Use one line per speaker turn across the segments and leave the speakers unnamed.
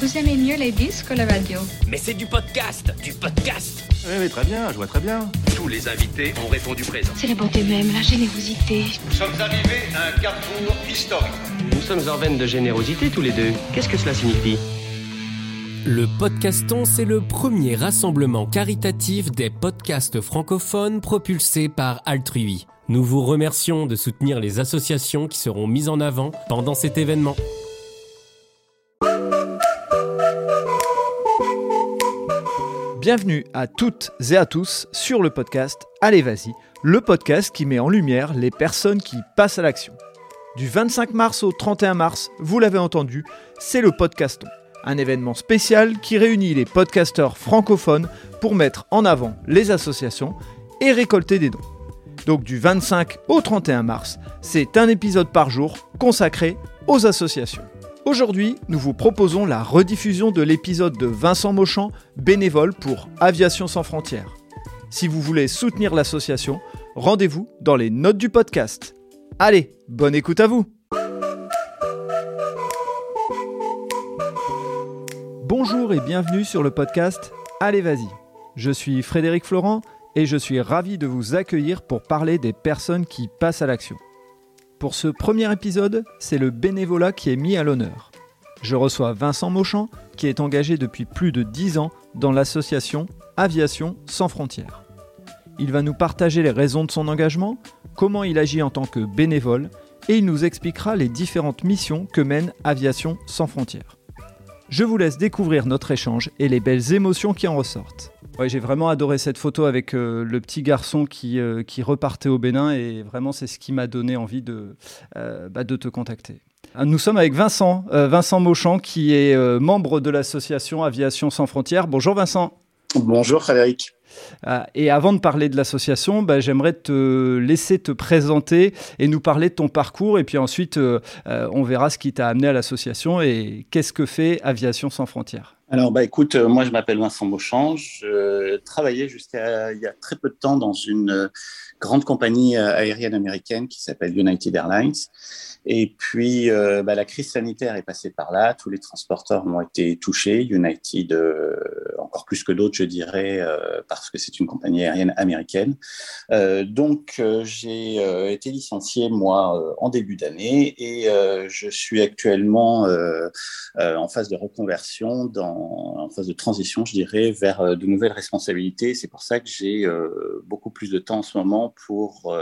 Vous aimez mieux les disques ou la radio?
Mais c'est du podcast, du podcast.
Oui, oui, très bien, je vois très bien.
Tous les invités ont répondu présent.
C'est la bonté même, la générosité.
Nous sommes arrivés à un carrefour historique.
Nous sommes en veine de générosité tous les deux. Qu'est-ce que cela signifie?
Le Podcaston, c'est le premier rassemblement caritatif des podcasts francophones propulsés par Altrui. Nous vous remercions de soutenir les associations qui seront mises en avant pendant cet événement.
Bienvenue à toutes et à tous sur le podcast Allez Vas-y, le podcast qui met en lumière les personnes qui passent à l'action. Du 25 mars au 31 mars, vous l'avez entendu, c'est le Podcaston, un événement spécial qui réunit les podcasteurs francophones pour mettre en avant les associations et récolter des dons. Donc du 25 au 31 mars, c'est un épisode par jour consacré aux associations. Aujourd'hui, nous vous proposons la rediffusion de l'épisode de Vincent Mauchamp, bénévole pour Aviation sans frontières. Si vous voulez soutenir l'association, rendez-vous dans les notes du podcast. Allez, bonne écoute à vous Bonjour et bienvenue sur le podcast Allez vas-y. Je suis Frédéric Florent et je suis ravi de vous accueillir pour parler des personnes qui passent à l'action. Pour ce premier épisode, c'est le bénévolat qui est mis à l'honneur. Je reçois Vincent Mauchamp, qui est engagé depuis plus de 10 ans dans l'association Aviation sans frontières. Il va nous partager les raisons de son engagement, comment il agit en tant que bénévole, et il nous expliquera les différentes missions que mène Aviation sans frontières. Je vous laisse découvrir notre échange et les belles émotions qui en ressortent. Ouais, j'ai vraiment adoré cette photo avec euh, le petit garçon qui, euh, qui repartait au Bénin et vraiment c'est ce qui m'a donné envie de, euh, bah, de te contacter. Nous sommes avec Vincent, Vincent Mauchamp qui est membre de l'association Aviation sans frontières. Bonjour Vincent.
Bonjour Frédéric.
Et avant de parler de l'association, bah, j'aimerais te laisser te présenter et nous parler de ton parcours. Et puis ensuite, on verra ce qui t'a amené à l'association et qu'est-ce que fait Aviation sans frontières.
Alors, bah, écoute, euh, moi, je m'appelle Vincent Beauchamp. Je travaillais jusqu'à il y a très peu de temps dans une euh, grande compagnie euh, aérienne américaine qui s'appelle United Airlines. Et puis, euh, bah, la crise sanitaire est passée par là. Tous les transporteurs ont été touchés. United, euh, encore plus que d'autres, je dirais, parce que c'est une compagnie aérienne américaine. donc, j'ai été licencié, moi, en début d'année et je suis actuellement en phase de reconversion, dans, en phase de transition, je dirais, vers de nouvelles responsabilités. C'est pour ça que j'ai beaucoup plus de temps en ce moment pour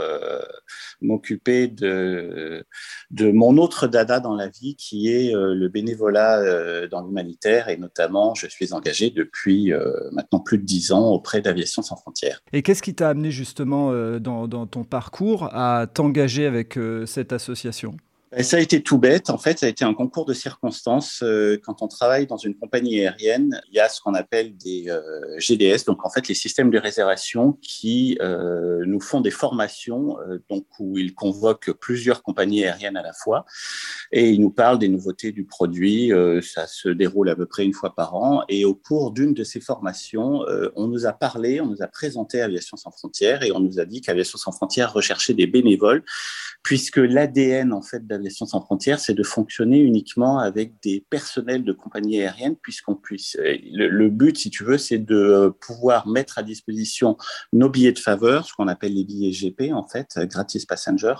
m'occuper de de mon autre dada dans la vie, qui est euh, le bénévolat euh, dans l'humanitaire. Et notamment, je suis engagé depuis euh, maintenant plus de dix ans auprès d'Aviation sans frontières.
Et qu'est-ce qui t'a amené justement dans, dans, ton parcours à t'engager avec cette association?
Ça a été tout bête. En fait, ça a été un concours de circonstances. Euh, quand on travaille dans une compagnie aérienne, il y a ce qu'on appelle des euh, GDS, donc en fait les systèmes de réservation qui euh, nous font des formations, donc où ils convoquent plusieurs compagnies aériennes à la fois et ils nous parlent des nouveautés du produit. ça se déroule à peu près une fois par an. Et au cours d'une de ces formations, on nous a parlé, on nous a présenté Aviation sans frontières et on nous a dit qu'Aviation sans frontières recherchait des bénévoles puisque l'ADN en fait d'Aviation sans frontières, c'est de fonctionner uniquement avec des personnels de compagnies aériennes, puisqu'on puisse. Euh, le, but, si tu veux, c'est de euh, pouvoir mettre à disposition nos billets de faveur, ce qu'on appelle les billets GP en fait, euh, gratis passenger,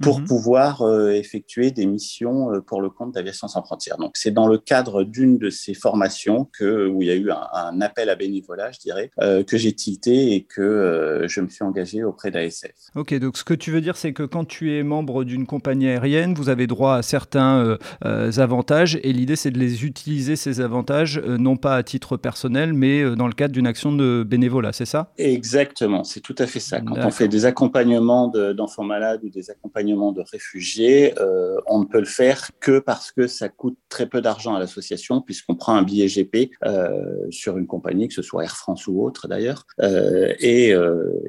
pour mhm. pouvoir effectuer des missions pour le compte d'Aviation sans frontières. Donc c'est dans le cadre d'une de ces formations que où il y a eu un, appel à bénévolat, je dirais, que j'ai tilté et que je me suis engagé auprès d'ASF.
Ok, donc ce que tu veux dire, c'est que quand tu es membre d'une compagnie aérienne, vous avez droit à certains euh, euh, avantages et l'idée c'est de les utiliser ces avantages euh, non pas à titre personnel mais dans le cadre d'une action de bénévolat, c'est ça?
Exactement, c'est tout à fait ça. Quand on fait des accompagnements d'enfants malades ou des accompagnements de réfugiés, on ne peut le faire que parce que ça coûte très peu d'argent à l'association puisqu'on prend un billet GP sur une compagnie, que ce soit Air France ou autre d'ailleurs, et,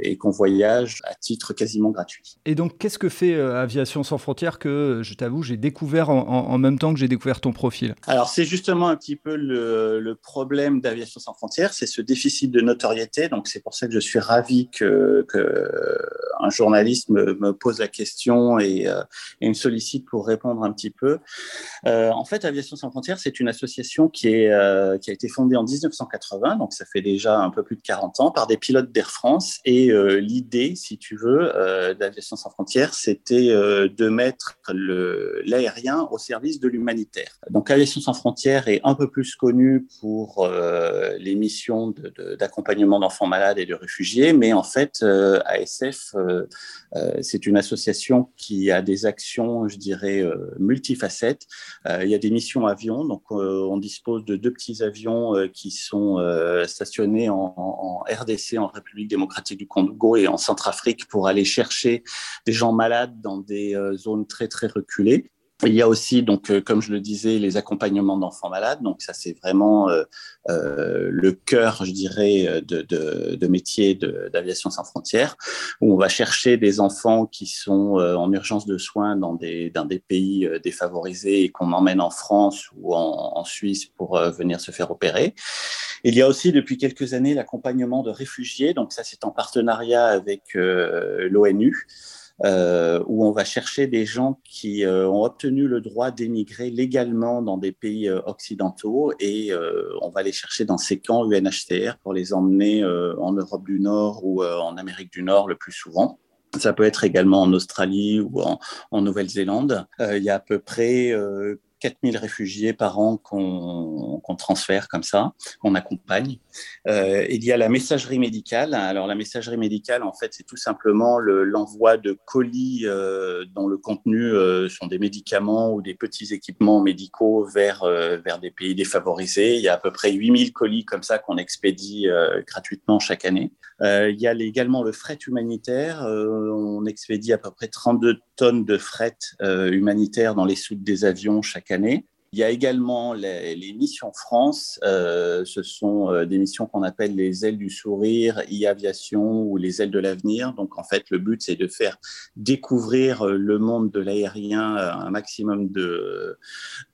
et qu'on voyage à titre quasiment gratuit.
Et donc qu'est-ce que fait Aviation sans frontières que que je t'avoue, j'ai découvert en, même temps que j'ai découvert ton profil.
Alors c'est justement un petit peu le, problème d'Aviation sans frontières, c'est ce déficit de notoriété. Donc c'est pour ça que je suis ravi que, un journaliste me, pose la question et, et, me sollicite pour répondre un petit peu. en fait, Aviation sans frontières, c'est une association qui, est, qui a été fondée en 1980, donc ça fait déjà un peu plus de 40 ans, par des pilotes d'Air France. Et l'idée, si tu veux, d'Aviation sans frontières, c'était euh, de mettre l'aérien au service de l'humanitaire. Donc Aviation sans frontières est un peu plus connue pour euh, les missions d'accompagnement d'enfants malades et de réfugiés, mais en fait, euh, ASF, c'est une association qui a des actions, je dirais, multifacettes. il y a des missions avions, donc on dispose de deux petits avions qui sont stationnés en, RDC, en République démocratique du Congo et en Centrafrique pour aller chercher des gens malades dans des euh, zones très très reculées. Il y a aussi, donc, euh, comme je le disais, les accompagnements d'enfants malades. Donc, ça, c'est vraiment euh, le cœur, je dirais, de, métier d'aviation sans frontières, où on va chercher des enfants qui sont en urgence de soins dans des, pays défavorisés et qu'on emmène en France ou en Suisse pour venir se faire opérer. Il y a aussi, depuis quelques années, l'accompagnement de réfugiés. Donc, ça, c'est en partenariat avec l'ONU. Euh, où on va chercher des gens qui euh, ont obtenu le droit d'émigrer légalement dans des pays euh, occidentaux et on va les chercher dans ces camps UNHCR pour les emmener en Europe du Nord ou en Amérique du Nord le plus souvent. Ça peut être également en Australie ou en, en Nouvelle-Zélande. il y a à peu près 4000 réfugiés par an qu'on transfère comme ça, qu'on accompagne. Euh, il y a la messagerie médicale. Alors la messagerie médicale, en fait, c'est tout simplement l'envoi de colis euh, dont le contenu euh, sont des médicaments ou des petits équipements médicaux vers, euh, vers des pays défavorisés. Il y a à peu près 8000 colis comme ça qu'on expédie gratuitement chaque année. il y a également le fret humanitaire. on expédie à peu près 32 tonnes de fret humanitaire dans les soutes des avions chaque Il y a également les, missions France. Euh, ce sont euh, des missions qu'on appelle les ailes du sourire, e-aviation ou les ailes de l'avenir. Donc, en fait, le but, c'est de faire découvrir euh, le monde de l'aérien à un maximum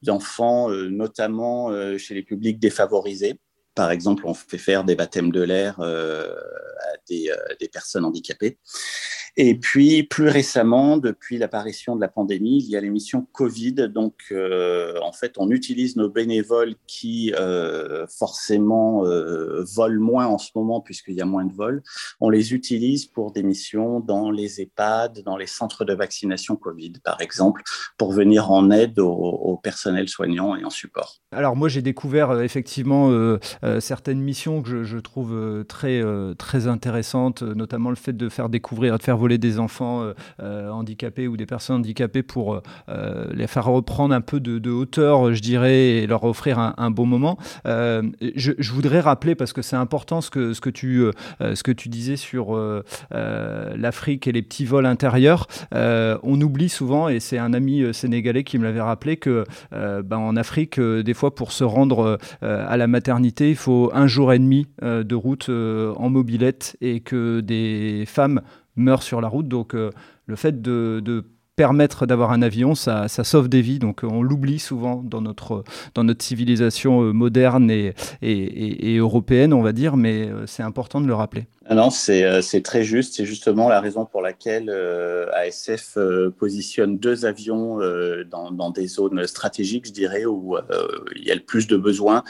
d'enfants, notamment chez les publics défavorisés. Par exemple, on fait faire des baptêmes de l'air à des personnes handicapées. Et puis, plus récemment, depuis l'apparition de la pandémie, il y a l'émission Covid. Donc, euh, en fait, on utilise nos bénévoles qui, euh, forcément, euh, volent moins en ce moment puisqu'il y a moins de vols. On les utilise pour des missions dans les EHPAD, dans les centres de vaccination Covid, par exemple, pour venir en aide au, au personnel soignant et en support.
Alors, moi, j'ai découvert effectivement certaines missions que je, je trouve très, très intéressantes, notamment le fait de faire découvrir, de faire des enfants euh, euh, handicapés ou des personnes handicapées pour euh, les faire reprendre un peu de, hauteur, je dirais, et leur offrir un, bon moment. Je, voudrais rappeler, parce que c'est important ce que, ce, que tu, ce que tu disais sur l'Afrique et les petits vols intérieurs. on oublie souvent, et c'est un ami sénégalais qui me l'avait rappelé, que ben, en Afrique, des fois, pour se rendre à la maternité, il faut un jour et demi de route en mobilette et que des femmes meurent sur la route. Donc euh, le fait de, permettre d'avoir un avion, ça, sauve des vies. Donc on l'oublie souvent dans notre, dans notre civilisation euh, moderne et, et, et, européenne, on va dire, mais euh, c'est important de le rappeler.
Ah non, c'est très juste. C'est justement la raison pour laquelle ASF positionne deux avions dans, dans, des zones stratégiques, je dirais, où il y a le plus de besoins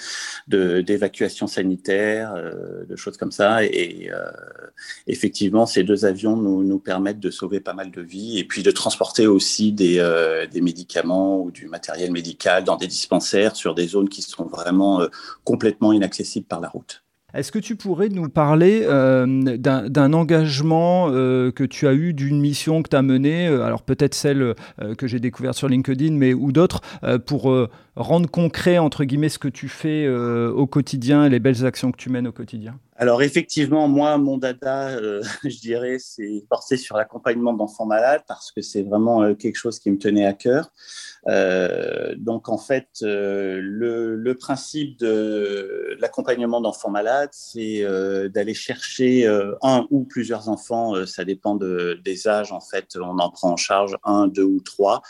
d'évacuation sanitaire, de choses comme ça. Et effectivement, ces deux avions nous, permettent de sauver pas mal de vies et puis de transporter aussi des, euh, médicaments ou du matériel médical dans des dispensaires sur des zones qui sont vraiment euh, complètement inaccessibles par la route.
Est-ce que tu pourrais nous parler euh, d'un engagement que tu as eu, d'une mission que tu as menée, alors peut-être celle que j'ai découverte sur LinkedIn, mais ou d'autres, pour rendre concret, entre guillemets, ce que tu fais au quotidien et les belles actions que tu mènes au quotidien?
Alors effectivement, moi, mon dada, euh, je dirais, c'est porté sur l'accompagnement d'enfants malades parce que c'est vraiment euh, quelque chose qui me tenait à cœur. Euh, donc en fait, le, principe de l'accompagnement d'enfants malades, c'est d'aller chercher un ou plusieurs enfants, ça dépend de, des âges en fait, on en prend en charge un, deux ou trois,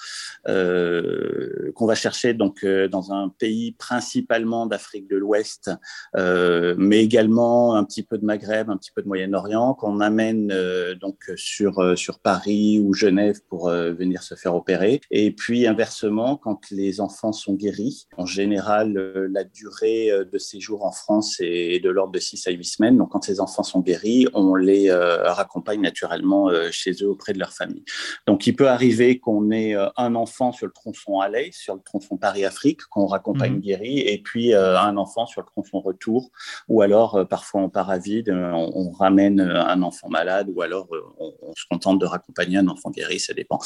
qu'on va chercher donc dans un pays principalement d'Afrique de l'Ouest, mais également un petit peu de Maghreb, un petit peu de Moyen-Orient, qu'on amène donc sur sur Paris ou Genève pour venir se faire opérer, et puis inversement quand les enfants sont guéris. En général, euh, la durée euh, de séjour en France est de l'ordre de 6 à 8 semaines. Donc, quand ces enfants sont guéris, on les euh, raccompagne naturellement chez eux auprès de leur famille. Donc, il peut arriver qu'on ait un enfant sur le tronçon aller, sur le tronçon Paris-Afrique, qu'on raccompagne mmh. guéri, et puis un enfant sur le tronçon retour, ou alors parfois on part à vide, on, ramène un enfant malade, ou alors on, on, se contente de raccompagner un enfant guéri, ça dépend.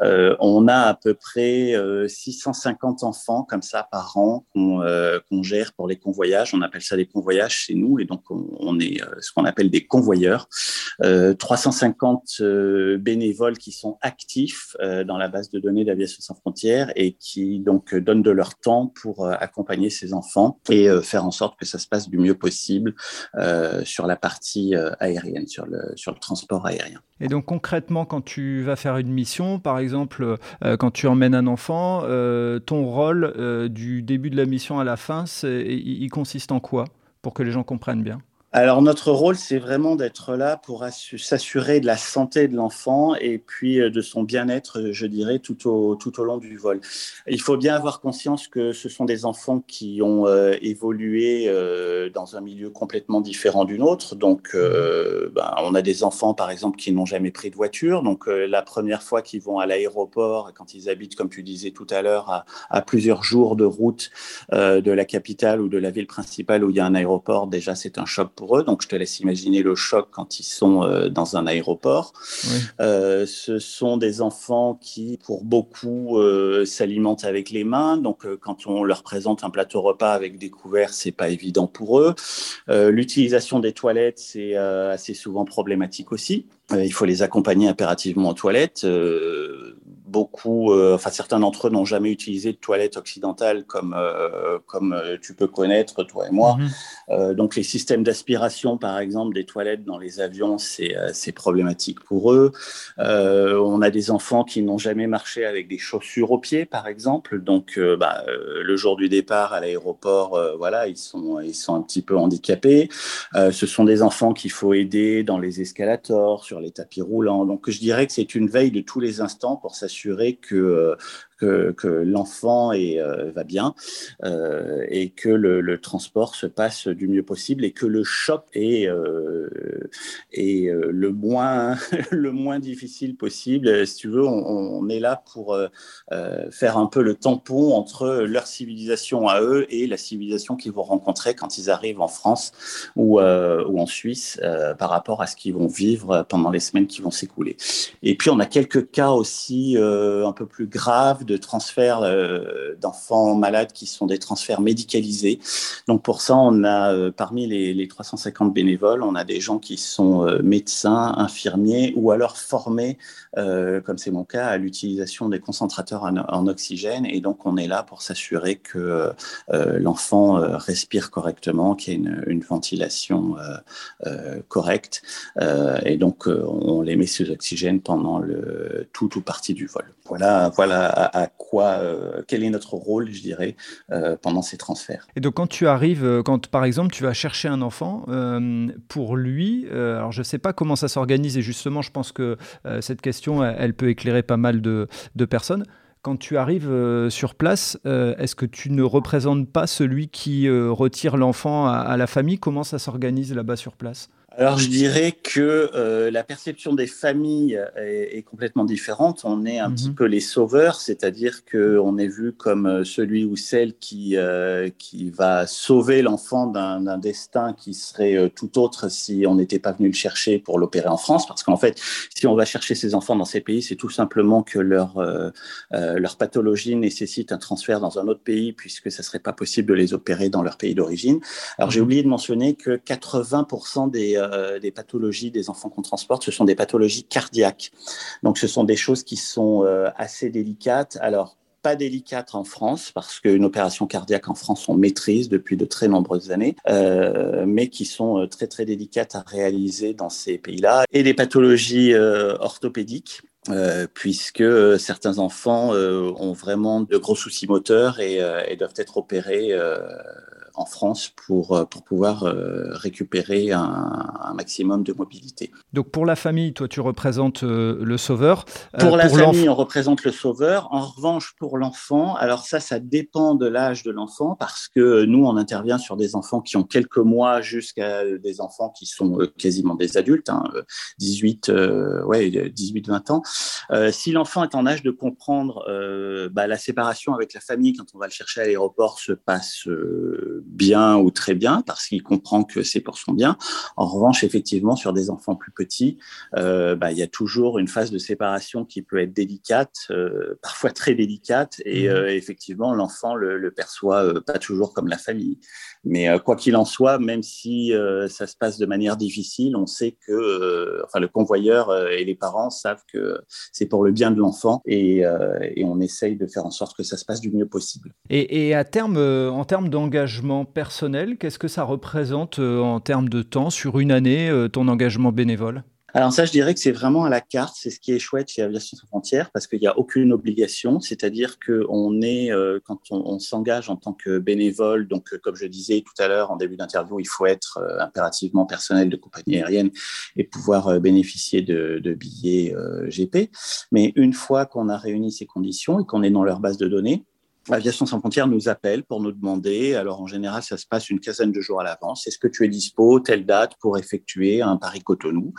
on a à peu près 650 enfants comme ça par an euh, qu'on gère pour les convoyages. On appelle ça des convoyages chez nous et donc on, est euh, ce qu'on appelle des convoyeurs. 350 euh, bénévoles qui sont actifs dans la base de données d'Aviation sans frontières et qui donc donnent de leur temps pour accompagner ces enfants et faire en sorte que ça se passe du mieux possible sur la partie aérienne, sur le, sur le transport aérien.
Et donc concrètement, quand tu vas faire une mission, par exemple, quand tu emmènes un enfant, euh, ton rôle euh, du début de la mission à la fin, il consiste en quoi Pour que les gens comprennent bien?
Alors notre rôle, c'est vraiment d'être là pour s'assurer de la santé de l'enfant et puis euh, de son bien-être, je dirais, tout au, tout au long du vol. Il faut bien avoir conscience que ce sont des enfants qui ont euh, évolué euh, dans un milieu complètement différent du nôtre. Donc, ben, on a des enfants, par exemple, qui n'ont jamais pris de voiture. Donc, la première fois qu'ils vont à l'aéroport, quand ils habitent, comme tu disais tout à l'heure, à, à, plusieurs jours de route de la capitale ou de la ville principale où il y a un aéroport, déjà, c'est un choc pour eux. Donc, je te laisse imaginer le choc quand ils sont euh, dans un aéroport. Euh, ce sont des enfants qui, pour beaucoup, euh, s'alimentent avec les mains. Donc, quand on leur présente un plateau repas avec des couverts, c'est pas évident pour eux. L'utilisation des toilettes, c'est assez souvent problématique aussi. il faut les accompagner impérativement aux toilettes beaucoup, euh, enfin certains d'entre eux n'ont jamais utilisé de toilette occidentale comme euh, comme euh, tu peux connaître toi et moi. Mhm. donc les systèmes d'aspiration, par exemple, des toilettes dans les avions, c'est c'est problématique pour eux. on a des enfants qui n'ont jamais marché avec des chaussures aux pieds, par exemple. Donc bah, le jour du départ à l'aéroport, voilà, ils sont ils sont un petit peu handicapés. ce sont des enfants qu'il faut aider dans les escalators, sur les tapis roulants. Donc je dirais que c'est une veille de tous les instants pour s'assurer que, euh, que, l'enfant euh, va bien euh, et que le, transport se passe du mieux possible et que le choc est, est le, moins, le moins difficile possible. Si tu veux, on, est là pour faire un peu le tampon entre leur civilisation à eux et la civilisation qu'ils vont rencontrer quand ils arrivent en France ou, en Suisse par rapport à ce qu'ils vont vivre pendant les semaines qui vont s'écouler. Et puis, on a quelques cas aussi euh, un peu plus graves de transferts euh, d'enfants malades qui sont des transferts médicalisés. Donc pour ça, on a euh, parmi les, les, 350 bénévoles, on a des gens qui sont médecins, infirmiers ou alors formés, comme c'est mon cas, à l'utilisation des concentrateurs en, oxygène. Et donc on est là pour s'assurer que l'enfant respire correctement, qu'il y ait une, une ventilation correcte. et donc on les met sous oxygène pendant le tout ou partie du vol. Voilà, voilà à, quoi, euh, quel est notre rôle, je dirais, euh, pendant ces transferts.
Et donc, quand tu arrives, euh, quand par exemple tu vas chercher un enfant, pour lui, alors je ne sais pas comment ça s'organise, et justement, je pense que cette question, elle, peut éclairer pas mal de, personnes. Quand tu arrives sur place, est-ce que tu ne représentes pas celui qui retire l'enfant à, la famille? Comment ça s'organise là-bas sur place?
Alors je dirais que euh, la perception des familles est, complètement différente. On est un petit mhm. peu les sauveurs, c'est-à-dire qu'on est vu comme euh, celui ou celle qui, euh, qui va sauver l'enfant d'un destin qui serait tout autre si on n'était pas venu le chercher pour l'opérer en France. Parce qu'en fait, si on va chercher ces enfants dans ces pays, c'est tout simplement que leur, leur pathologie nécessite un transfert dans un autre pays puisque ça serait pas possible de les opérer dans leur pays d'origine. Alors j'ai mhm. oublié de mentionner que 80% des euh, des pathologies des enfants qu'on transporte, ce sont des pathologies cardiaques. Donc, ce sont des choses qui sont euh, assez délicates. Alors, pas délicates en France parce qu'une opération cardiaque en France on maîtrise depuis de très nombreuses années, euh, mais qui sont très très délicates à réaliser dans ces pays-là. Et des pathologies orthopédiques. puisque certains enfants ont vraiment de gros soucis moteurs et, et doivent être opérés en France pour, euh, pour pouvoir euh, récupérer un, maximum de mobilité.
Donc pour la famille, toi tu représentes euh, le sauveur.
Pour la famille, on représente le sauveur. En revanche, pour l'enfant, alors ça, ça dépend de l'âge de l'enfant parce que nous, on intervient sur des enfants qui ont quelques mois jusqu'à des enfants qui sont quasiment des adultes, 18, hein, ouais, 18-20 ans. si l'enfant est en âge de comprendre bah, la séparation avec la famille quand on va le chercher à l'aéroport se passe bien ou très bien parce qu'il comprend que c'est pour son bien. En revanche, effectivement, sur des enfants plus petits, euh, bah, il y a toujours une phase de séparation qui peut être délicate, euh, parfois très délicate, et mmh. euh, effectivement, l'enfant le, le perçoit pas toujours comme la famille. Mais quoi qu'il en soit, même si ça se passe de manière difficile, on sait que, enfin, le convoyeur et les parents savent que c'est pour le bien de l'enfant, et, et, on essaye de faire en sorte que ça se passe du mieux possible.
Et, et à terme, en termes d'engagement personnel, qu'est-ce que ça représente euh, en termes de temps sur une année, euh, ton engagement bénévole?
Alors ça, je dirais que c'est vraiment à la carte. C'est ce qui est chouette chez Aviation sans frontières parce qu'il n'y a aucune obligation. C'est-à-dire qu'on est, euh, quand on, s'engage en tant que bénévole, donc comme je disais tout à l'heure en début d'interview, il faut être impérativement personnel de compagnie aérienne et pouvoir bénéficier de, de billets GP. Mais une fois qu'on a réuni ces conditions et qu'on est dans leur base de données, Aviation sans frontières nous appelle pour nous demander, alors en général ça se passe une quinzaine de jours à l'avance, est-ce que tu es dispo telle date pour effectuer un Paris-Cotonou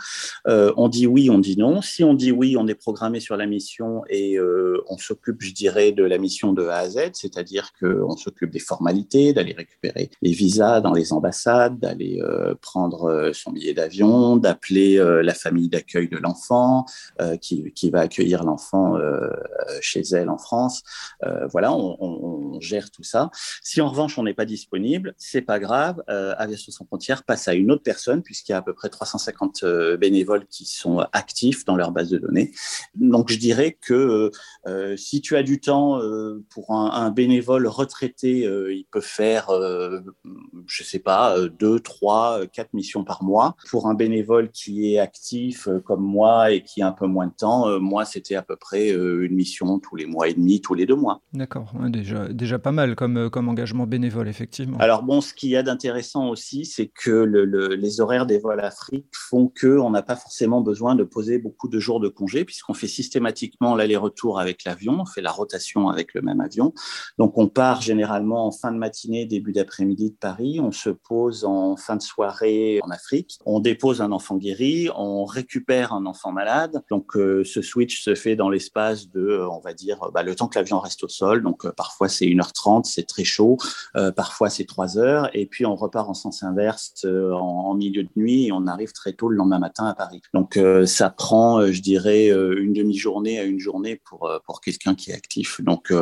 euh, On dit oui, on dit non. Si on dit oui, on est programmé sur la mission et euh, on s'occupe, je dirais, de la mission de A à Z, c'est-à-dire qu'on s'occupe des formalités, d'aller récupérer les visas dans les ambassades, d'aller euh, prendre euh, son billet d'avion, d'appeler euh, la famille d'accueil de l'enfant euh, qui, qui, va accueillir l'enfant chez elle en France. voilà, on, gère tout ça. Si en revanche on n'est pas disponible, c'est pas grave. Euh, Aviation sans frontières passe à une autre personne puisqu'il y a à peu près 350 euh, bénévoles qui sont actifs dans leur base de données. Donc je dirais que euh, si tu as du temps pour un, bénévole retraité, il peut faire, je sais pas, deux, trois, quatre missions par mois. Pour un bénévole qui est actif comme moi et qui a un peu moins de temps, moi c'était à peu près une mission tous les mois et demi, tous les deux mois.
D'accord déjà, pas mal comme, euh, comme engagement bénévole, effectivement.
Alors bon, ce qu'il y a d'intéressant aussi, c'est que le, les horaires des vols Afrique font qu'on n'a pas forcément besoin de poser beaucoup de jours de congé, puisqu'on fait systématiquement l'aller-retour avec l'avion, on fait la rotation avec le même avion. Donc on part généralement en fin de matinée, début d'après-midi de Paris, on se pose en fin de soirée en Afrique, on dépose un enfant guéri, on récupère un enfant malade. Donc euh, ce switch se fait dans l'espace de, euh, on va dire, bah, le temps que l'avion reste au sol. Donc parfois c'est 1h30, c'est très chaud, euh, parfois c'est 3 heures, et puis on repart en sens inverse euh, en, milieu de nuit et on arrive très tôt le lendemain matin à Paris. Donc euh, ça prend, je dirais, une demi-journée à une journée pour, quelqu'un qui est actif. Donc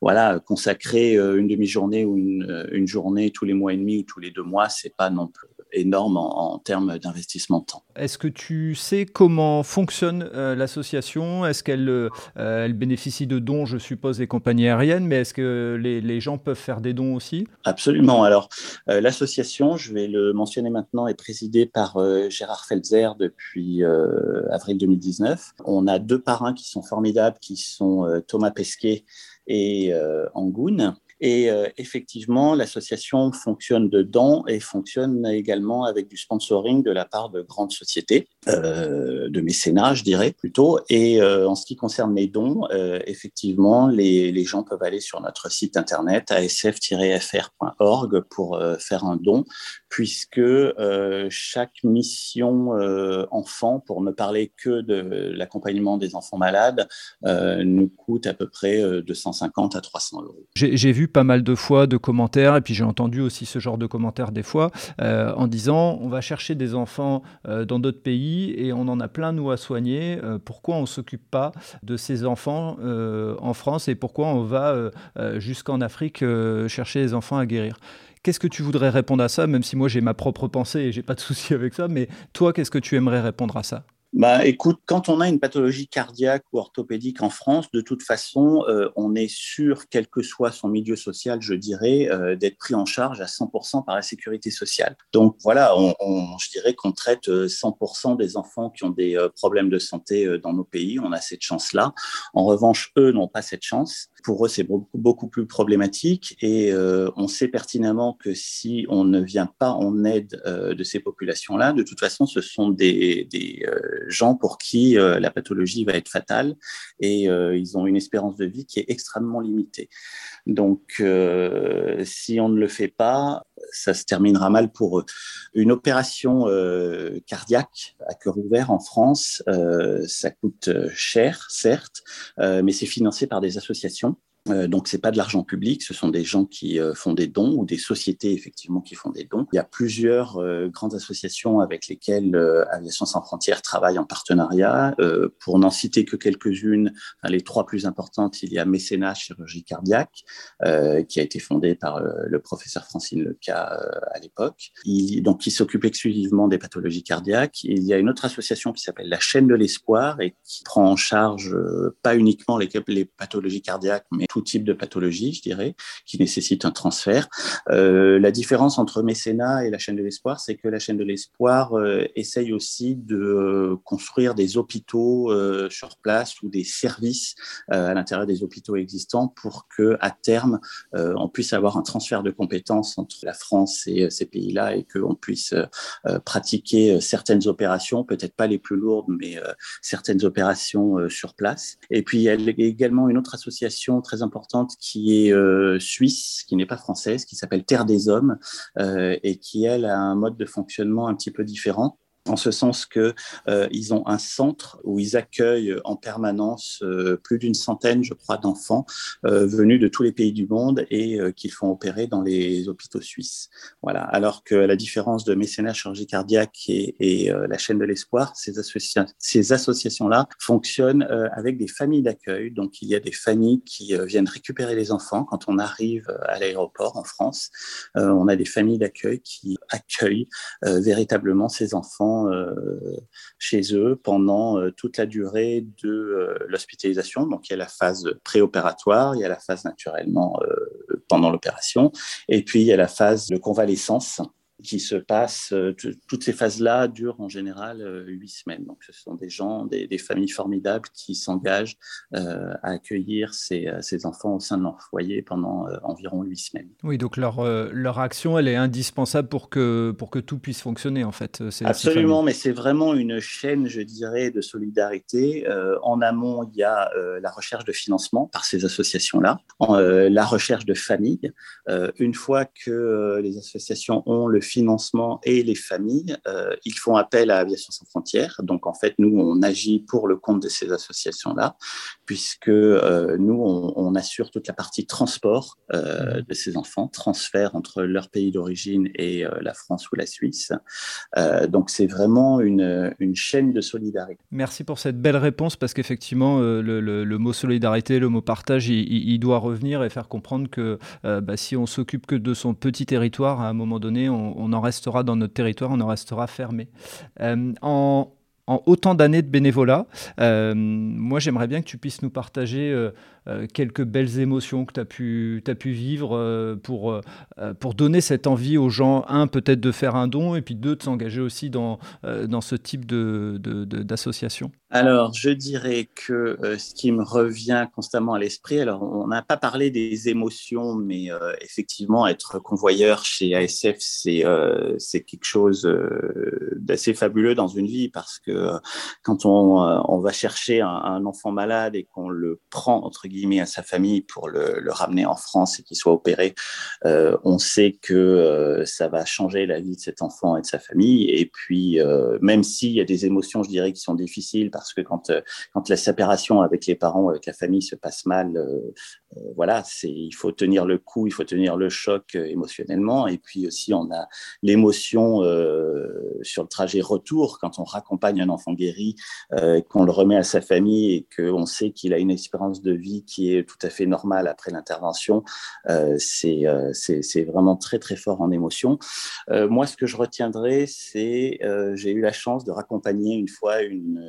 voilà, consacrer une demi-journée ou une, une journée tous les mois et demi ou tous les deux mois, c'est pas non plus énorme en, termes d'investissement de temps.
Est-ce que tu sais comment fonctionne euh, l'association? Est-ce qu'elle euh, elle bénéficie de dons, je suppose, des compagnies aériennes, mais est-ce que les, les, gens peuvent faire des dons aussi?
Absolument. Alors, euh, l'association, je vais le mentionner maintenant, est présidée par Gérard Felzer depuis avril 2019. On a deux parrains qui sont formidables, qui sont Thomas Pesquet et Angoun. Et effectivement, l'association fonctionne dedans et fonctionne également avec du sponsoring de la part de grandes sociétés, de mécénat, je dirais plutôt. Et en ce qui concerne les dons, effectivement, les, les, gens peuvent aller sur notre site internet asf-fr.org pour faire un don, puisque chaque mission enfant, pour ne parler que de l'accompagnement des enfants malades, nous coûte à peu près de 150 à 300 euros.
J'ai vu pas mal de fois de commentaires, et puis j'ai entendu aussi ce genre de commentaires des fois, euh, en disant on va chercher des enfants euh, dans d'autres pays et on en a plein nous à soigner. Euh, pourquoi on ne s'occupe pas de ces enfants en France et pourquoi on va jusqu'en Afrique chercher les enfants à guérir? Qu'est-ce que tu voudrais répondre à ça, même si moi j'ai ma propre pensée et j'ai pas de souci avec ça, mais toi, qu'est-ce que tu aimerais répondre à ça?
Bah, écoute, quand on a une pathologie cardiaque ou orthopédique en France, de toute façon, euh, on est sûr, quel que soit son milieu social, je dirais, euh, d'être pris en charge à 100% par la sécurité sociale. Donc voilà, on, on, je dirais qu'on traite 100% euh, des enfants qui ont des problèmes de santé dans nos pays. On a cette chance-là. En revanche, eux n'ont pas cette chance. Pour eux, c'est beaucoup, beaucoup plus problématique et on sait pertinemment que si on ne vient pas en aide de ces populations-là, de toute façon, ce sont des, des gens pour qui euh, la pathologie va être fatale et euh, ils ont une espérance de vie qui est extrêmement limitée. Donc, euh, si on ne le fait pas, ça se terminera mal pour eux. Une opération cardiaque à cœur ouvert en France, ça coûte cher, certes, mais c'est financé par des associations. Euh, donc, c'est pas de l'argent public, ce sont des gens qui euh, font des dons ou des sociétés effectivement qui font des dons. Il y a plusieurs euh, grandes associations avec lesquelles Aviation sans frontières travaille en partenariat. pour n'en citer que quelques-unes, les trois plus importantes, il y a Mécénat Chirurgie Cardiaque, qui a été fondé par le professeur Francine Leca à l'époque, donc qui s'occupe exclusivement des pathologies cardiaques. Il y a une autre association qui s'appelle la Chaîne de l'Espoir et qui prend en charge pas uniquement les pathologies cardiaques, mais tout type de pathologie, je dirais, qui nécessite un transfert. Euh, la différence entre mécénat et la chaîne de l'espoir, c'est que la chaîne de l'espoir euh, essaye aussi de euh, construire des hôpitaux sur place ou des services à l'intérieur des hôpitaux existants pour que à terme on puisse avoir un transfert de compétences entre la France et ces pays-là et qu'on puisse pratiquer certaines opérations, peut-être pas les plus lourdes, mais certaines opérations sur place. Et puis il y a également une autre association très importante qui est euh, suisse, qui n'est pas française, qui s'appelle Terre des Hommes euh, et qui, elle, a un mode de fonctionnement un petit peu différent en ce sens que euh, ils ont un centre où ils accueillent en permanence euh, plus d'une centaine, je crois, d'enfants euh, venus de tous les pays du monde et euh, qu'ils font opérer dans les hôpitaux suisses. Voilà. Alors que la différence de mécénat chirurgie cardiaque et, et la chaîne de l'espoir, ces, ces associations-là fonctionnent avec des familles d'accueil. Donc il y a des familles qui viennent récupérer les enfants quand on arrive à l'aéroport en France. on a des familles d'accueil qui accueillent véritablement ces enfants euh, chez eux pendant euh, toute la durée de euh, l'hospitalisation. Donc, il y a la phase préopératoire, il y a la phase naturellement pendant l'opération, et puis il y a la phase de convalescence qui se passe, euh, toutes ces phases-là durent en général euh, huit semaines. Donc, ce sont des gens, des, familles formidables qui s'engagent euh, à accueillir ces, ces, enfants au sein de leur foyer pendant environ huit semaines.
Oui, donc leur, leur action, elle est indispensable pour que, pour que tout puisse fonctionner, en fait.
Absolument, mais c'est vraiment une chaîne, je dirais, de solidarité. en amont, il y a la recherche de financement par ces associations-là, la recherche de famille. une fois que les associations ont le financement et les familles, euh, ils font appel à Aviation sans frontières. Donc, en fait, nous, on agit pour le compte de ces associations-là, puisque euh, nous, on, on, assure toute la partie transport euh, mmh. de ces enfants, transfert entre leur pays d'origine et la France ou la Suisse. Donc, c'est vraiment une, une, chaîne de solidarité.
Merci pour cette belle réponse, parce qu'effectivement, le, le, le, mot solidarité, le mot partage, il, il, doit revenir et faire comprendre que bah, si on s'occupe que de son petit territoire, à un moment donné, on, on en restera dans notre territoire, on en restera fermé. Euh, en, autant d'années de bénévolat, euh, moi j'aimerais bien que tu puisses nous partager euh, quelques belles émotions que tu as pu, vivre pour, pour donner cette envie aux gens, un, peut-être de faire un don, et puis deux, de s'engager aussi dans, dans ce type d'association de,
Alors, je dirais que ce qui me revient constamment à l'esprit, alors on n'a pas parlé des émotions, mais effectivement, être convoyeur chez ASF, c'est c'est quelque chose d'assez fabuleux dans une vie parce que quand on, on va chercher un, un enfant malade et qu'on le prend entre guillemets à sa famille pour le, le ramener en France et qu'il soit opéré, euh, on sait que euh, ça va changer la vie de cet enfant et de sa famille. Et puis, euh, même s'il y a des émotions, je dirais, qui sont difficiles parce que quand, quand la séparation avec les parents, avec la famille se passe mal, voilà, c'est il faut tenir le coup, il faut tenir le choc émotionnellement. Et puis aussi, on a l'émotion sur le trajet retour quand on raccompagne un enfant guéri, qu'on le remet à sa famille et qu'on sait qu'il a une espérance de vie qui est tout à fait normale après l'intervention. Euh, euh, c'est vraiment très très fort en émotion. Euh, moi, ce que je retiendrai, c'est j'ai eu la chance de raccompagner une fois une,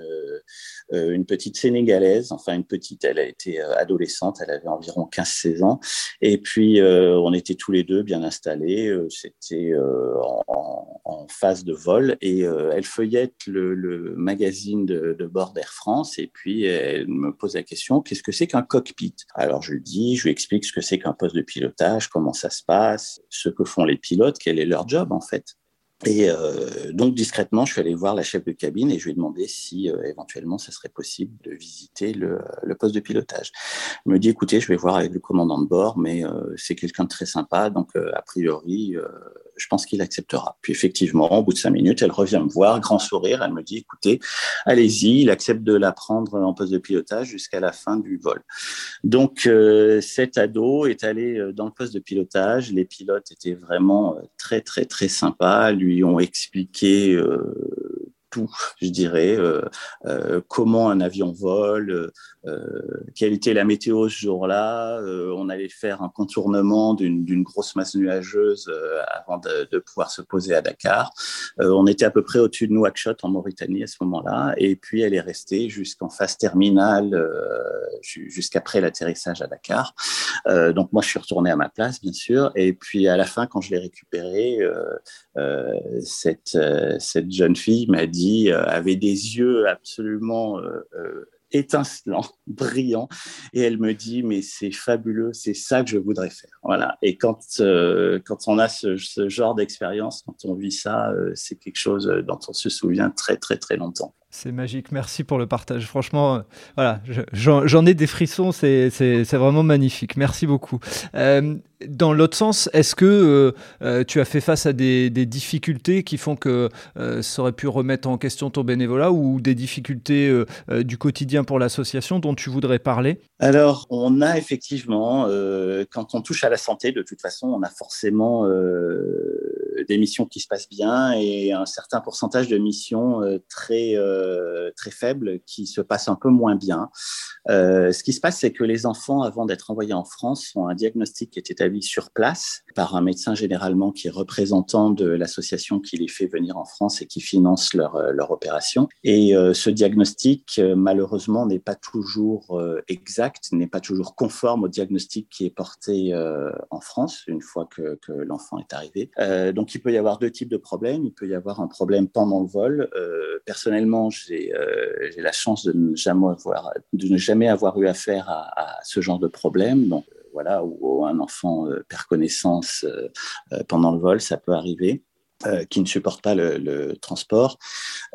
une petite Sénégalaise, enfin une petite, elle a été adolescente, elle avait environ 15-16 ans, et puis on était tous les deux bien installés, c'était en, en, phase de vol, et elle feuillette le, le magazine de, de bord d'Air France, et puis elle me pose la question, qu'est-ce que c'est qu'un cockpit? Alors je lui dis, je lui explique ce que c'est qu'un poste de pilotage, comment ça se passe, ce que font les pilotes, quel est leur job en fait. Et euh, donc discrètement, je suis allé voir la chef de cabine et je lui ai demandé si euh, éventuellement ça serait possible de visiter le, le, poste de pilotage. Elle me dit écoutez, je vais voir avec le commandant de bord, mais euh, c'est quelqu'un de très sympa, donc a priori je pense qu'il acceptera. Puis effectivement, au bout de cinq minutes, elle revient me voir, grand sourire, elle me dit, écoutez, allez-y, il accepte de la prendre en poste de pilotage jusqu'à la fin du vol. Donc, euh, cet ado est allé euh, dans le poste de pilotage. Les pilotes étaient vraiment euh, très, très, très sympas, lui ont expliqué tout, je dirais, comment un avion vole, quelle était la météo ce jour-là. on allait faire un contournement d'une grosse masse nuageuse avant de, de, pouvoir se poser à Dakar. on était à peu près au-dessus de Nouakchott en Mauritanie à ce moment-là, et puis elle est restée jusqu'en phase terminale, jusqu'après l'atterrissage à Dakar. donc moi, je suis retourné à ma place, bien sûr, et puis à la fin, quand je l'ai récupérée, cette, cette jeune fille m'a dit euh, avait des yeux absolument euh, euh, étincelants, brillants. Et elle me dit, mais c'est fabuleux, c'est ça que je voudrais faire. Voilà. Et quand, quand on a ce, ce genre d'expérience, quand on vit ça, c'est quelque chose dont on se souvient très, très, très longtemps.
C'est magique, merci pour le partage. Franchement, voilà, j'en ai des frissons, c'est vraiment magnifique. Merci beaucoup. Euh, dans l'autre sens, est-ce que euh, euh, tu as fait face à des, difficultés qui font que ça aurait pu remettre en question ton bénévolat ou des difficultés du quotidien pour l'association dont tu voudrais parler?
Alors, on a effectivement, quand on touche à la santé, de toute façon, on a forcément des missions qui se passent bien et un certain pourcentage de missions très euh, très faible qui se passe un peu moins bien. Euh, ce qui se passe, c'est que les enfants, avant d'être envoyés en France, ont un diagnostic qui est établi sur place par un médecin généralement qui est représentant de l'association qui les fait venir en France et qui finance leur, euh, leur opération. Et ce diagnostic, malheureusement, n'est pas toujours exact, n'est pas toujours conforme au diagnostic qui est porté en France une fois que, l'enfant est arrivé. Il peut y avoir deux types de problèmes. Il peut y avoir un problème pendant le vol. personnellement, euh, j'ai la chance de ne jamais avoir, eu affaire à, ce genre de problème. Donc, euh, voilà, où, un enfant euh, perd connaissance pendant le vol, ça peut arriver. Euh, qui ne supportent pas le, transport.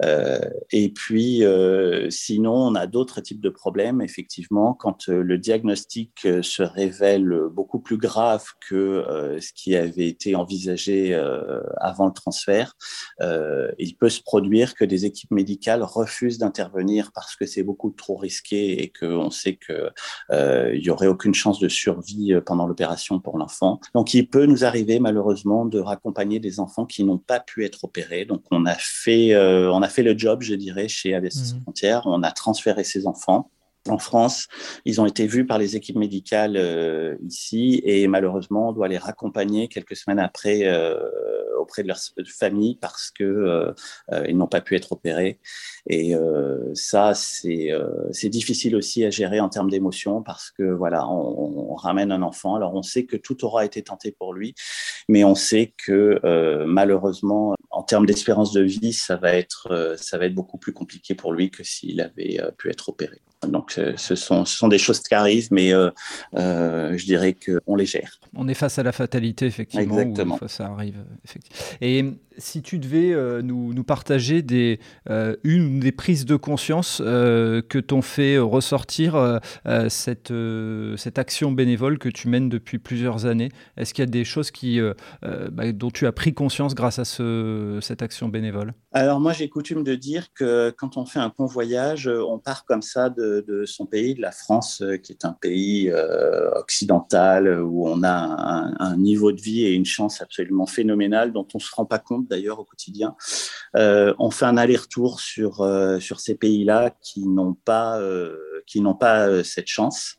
Euh, et puis, euh, sinon, on a d'autres types de problèmes, effectivement, quand le diagnostic se révèle beaucoup plus grave que ce qui avait été envisagé avant le transfert. il peut se produire que des équipes médicales refusent d'intervenir parce que c'est beaucoup trop risqué et qu'on sait qu'il il y aurait aucune chance de survie pendant l'opération pour l'enfant. Donc, il peut nous arriver malheureusement de raccompagner des enfants qui n'ont pas pu être opérés. Donc, on a fait, euh, on a fait le job, je dirais, chez AVS mmh. Frontières. On a transféré ces enfants en France. Ils ont été vus par les équipes médicales euh, ici et malheureusement, on doit les raccompagner quelques semaines après euh, auprès de leur famille parce que ils n'ont pas pu être opérés. Et ça, c'est difficile aussi à gérer en termes d'émotion parce que voilà, on, ramène un enfant. Alors on sait que tout aura été tenté pour lui, mais on sait que malheureusement, en termes d'espérance de vie, ça va être beaucoup plus compliqué pour lui que s'il avait pu être opéré. Donc, euh, ce sont, ce sont des choses qui arrivent, mais euh, euh, je dirais qu'on les gère.
On est face à la fatalité, effectivement.
Exactement.
ça arrive. Effectivement. Et si tu devais nous, nous, partager des, une des prises de conscience que t'ont fait ressortir cette, cette action bénévole que tu mènes depuis plusieurs années, est-ce qu'il y a des choses qui, bah, dont tu as pris conscience grâce à ce, cette action bénévole?
Alors, moi, j'ai coutume de dire que quand on fait un convoyage, on part comme ça de son pays, de la France, euh, qui est un pays euh, occidental où on a un, niveau de vie et une chance absolument phénoménale dont on ne se rend pas compte d'ailleurs au quotidien. Euh, on fait un aller-retour sur, sur ces pays-là qui n'ont pas, qui n'ont pas cette chance.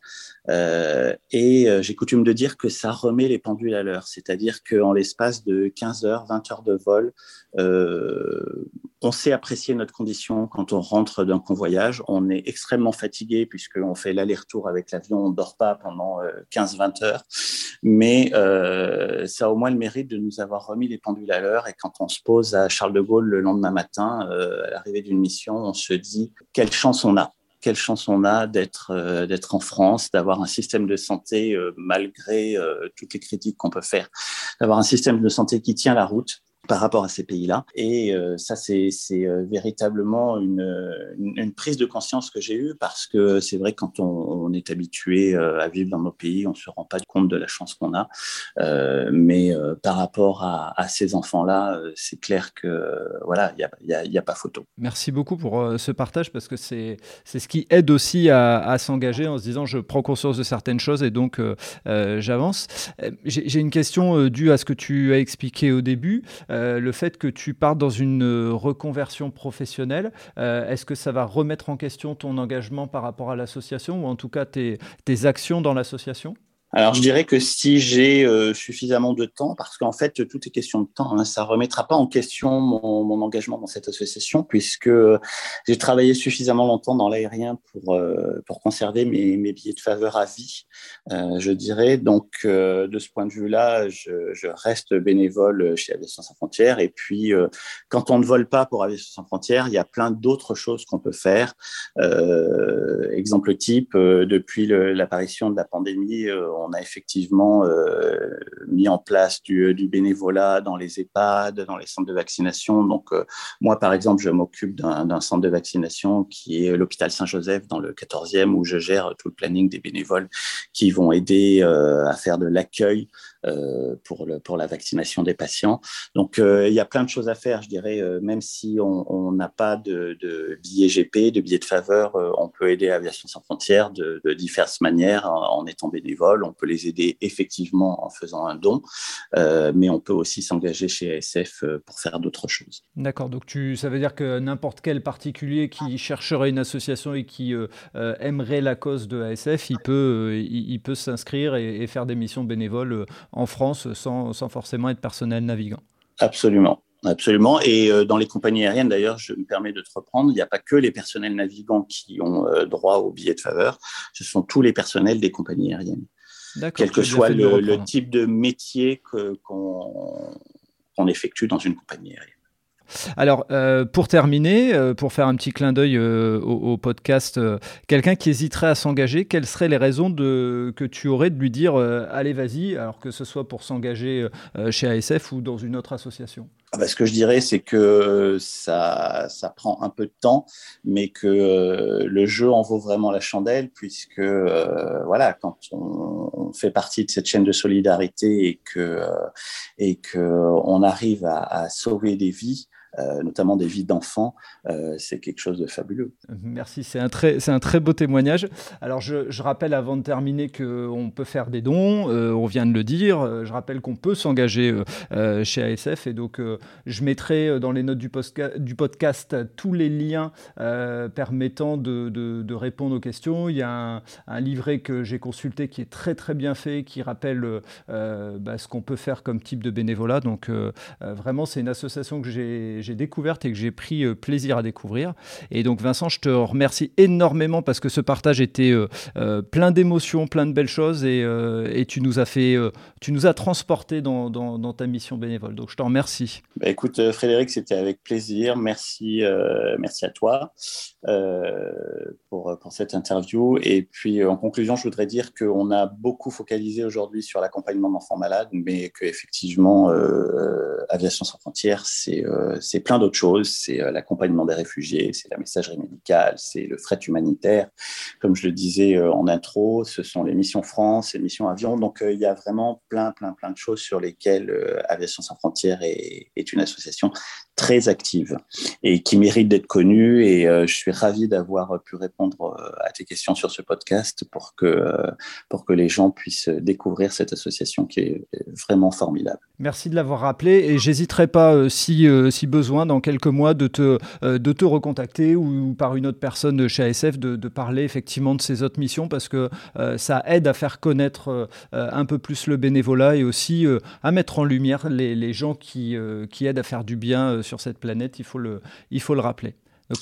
Euh, et euh, j'ai coutume de dire que ça remet les pendules à l'heure, c'est-à-dire qu'en l'espace de 15 heures, 20 heures de vol, euh, on sait apprécier notre condition quand on rentre d'un convoyage. On est extrêmement fatigué puisqu'on fait l'aller-retour avec l'avion, on ne dort pas pendant 15-20 heures, mais ça a au moins le mérite de nous avoir remis les pendules à l'heure. Et quand on se pose à Charles de Gaulle le lendemain matin, à l'arrivée d'une mission, on se dit quelle chance on a. Quelle chance on a d'être euh, en France, d'avoir un système de santé euh, malgré euh, toutes les critiques qu'on peut faire, d'avoir un système de santé qui tient la route par rapport à ces pays-là. Et euh, ça, c'est euh, véritablement une, prise de conscience que j'ai eue parce que c'est vrai, quand on, est habitué euh, à vivre dans nos pays, on ne se rend pas compte de la chance qu'on a. mais par rapport à, ces enfants-là, c'est clair que voilà, il n'y a, y a, pas photo.
Merci beaucoup pour ce partage parce que c'est ce qui aide aussi à, s'engager en se disant je prends conscience de certaines choses et donc j'avance. J'ai une question due à ce que tu as expliqué au début. Le fait que tu partes dans une euh, reconversion professionnelle, euh, est-ce que ça va remettre en question ton engagement par rapport à l'association ou en tout cas tes actions dans l'association?
Alors, je dirais que si j'ai euh, suffisamment de temps, parce qu'en fait, tout est question de temps, hein, ça remettra pas en question mon, mon, engagement dans cette association, puisque j'ai travaillé suffisamment longtemps dans l'aérien pour, euh, pour conserver mes, mes, billets de faveur à vie, euh, je dirais. Donc, euh, de ce point de vue-là, je, je, reste bénévole chez Aviation sans frontières. Et puis, euh, quand on ne vole pas pour Aviation sans frontières, il y a plein d'autres choses qu'on peut faire. exemple type, depuis l'apparition de la pandémie, on a effectivement euh, mis en place du, bénévolat dans les EHPAD, dans les centres de vaccination. Donc, euh, moi, par exemple, je m'occupe d'un centre de vaccination qui est l'hôpital Saint-Joseph dans le 14e, où je gère tout le planning des bénévoles qui vont aider euh, à faire de l'accueil euh, pour, le, pour la vaccination des patients. Donc, euh, il y a plein de choses à faire, je dirais, euh, même si on n'a pas de, de billets GP, de billets de faveur, on peut aider Aviation sans frontières de, diverses manières en, étant bénévole. On peut les aider effectivement en faisant un don, mais on peut aussi s'engager chez ASF pour faire d'autres choses.
D'accord, donc ça veut dire que n'importe quel particulier qui chercherait une association et qui aimerait la cause de ASF, il peut, il, peut s'inscrire et, faire des missions bénévoles en France sans, forcément être personnel navigant.
Absolument. Absolument. Et euh, dans les compagnies aériennes, d'ailleurs, je me permets de te reprendre, il n'y a pas que les personnels navigants qui ont euh, droit au billet de faveur, ce sont tous les personnels des compagnies aériennes. Quel que soit le, type de métier qu'on effectue dans une compagnie aérienne.
Alors, euh, pour terminer, euh, pour faire un petit clin d'œil euh, au, podcast, quelqu'un qui hésiterait à s'engager, quelles seraient les raisons que tu aurais de lui dire allez, vas-y, alors que ce soit pour s'engager chez ASF ou dans une autre association?
Ah bah, ce que je dirais, c'est que ça, ça prend un peu de temps, mais que le jeu en vaut vraiment la chandelle, puisque voilà, quand on, fait partie de cette chaîne de solidarité et que arrive à sauver des vies, notamment des vies d'enfants, c'est quelque chose de fabuleux.
Merci, c'est un très, un très beau témoignage. Alors je, rappelle avant de terminer qu'on peut faire des dons, on vient de le dire. Je rappelle qu'on peut s'engager chez ASF et donc je mettrai dans les notes du, podcast tous les liens permettant de, répondre aux questions. Il y a un, livret que j'ai consulté qui est très très bien fait, qui rappelle bah, ce qu'on peut faire comme type de bénévolat. Donc euh, euh, vraiment, c'est une association que j'ai découverte et que j'ai pris euh, plaisir à découvrir. Et donc Vincent, je te remercie énormément parce que ce partage était plein d'émotions, plein de belles choses et, tu nous as fait, tu nous as transporté dans, ta mission bénévole. Donc je te remercie.
Bah, écoute Frédéric, c'était avec plaisir. Merci, merci à toi pour, cette interview. Et puis en conclusion, je voudrais dire qu'on a beaucoup focalisé aujourd'hui sur l'accompagnement d'enfants malades, mais qu'effectivement, euh, Aviation sans frontières, c'est euh, plein d'autres choses. C'est euh, l'accompagnement des réfugiés, c'est la messagerie médicale, c'est le fret humanitaire. Comme je le disais euh, en intro, ce sont les missions France, les missions avion. Donc, il y a vraiment plein, plein, plein de choses sur lesquelles Aviation sans frontières est, une association très active et qui mérite d'être connue. Et je suis ravi d'avoir pu répondre à tes questions sur ce podcast pour que, pour que les gens puissent découvrir cette association qui est vraiment formidable.
Merci de l'avoir rappelé et j'hésiterai pas, euh, si, euh, si besoin, dans quelques mois, de te, euh, de te recontacter ou, par une autre personne de chez ASF de, de, parler effectivement de ces autres missions parce que ça aide à faire connaître un peu plus le bénévolat et aussi à mettre en lumière les, les gens qui, qui aident à faire du bien sur cette planète. Il faut le, il faut le rappeler.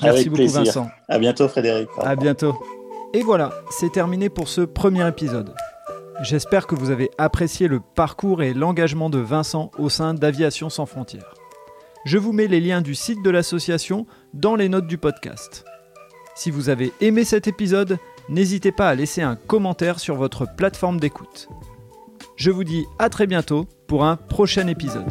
merci beaucoup Vincent. À bientôt Frédéric.
À bientôt. Et voilà, c'est terminé pour ce premier épisode. J'espère que vous avez apprécié le parcours et l'engagement de Vincent au sein d'Aviation sans frontières. Je vous mets les liens du site de l'association dans les notes du podcast. Si vous avez aimé cet épisode, n'hésitez pas à laisser un commentaire sur votre plateforme d'écoute. Je vous dis à très bientôt pour un prochain épisode.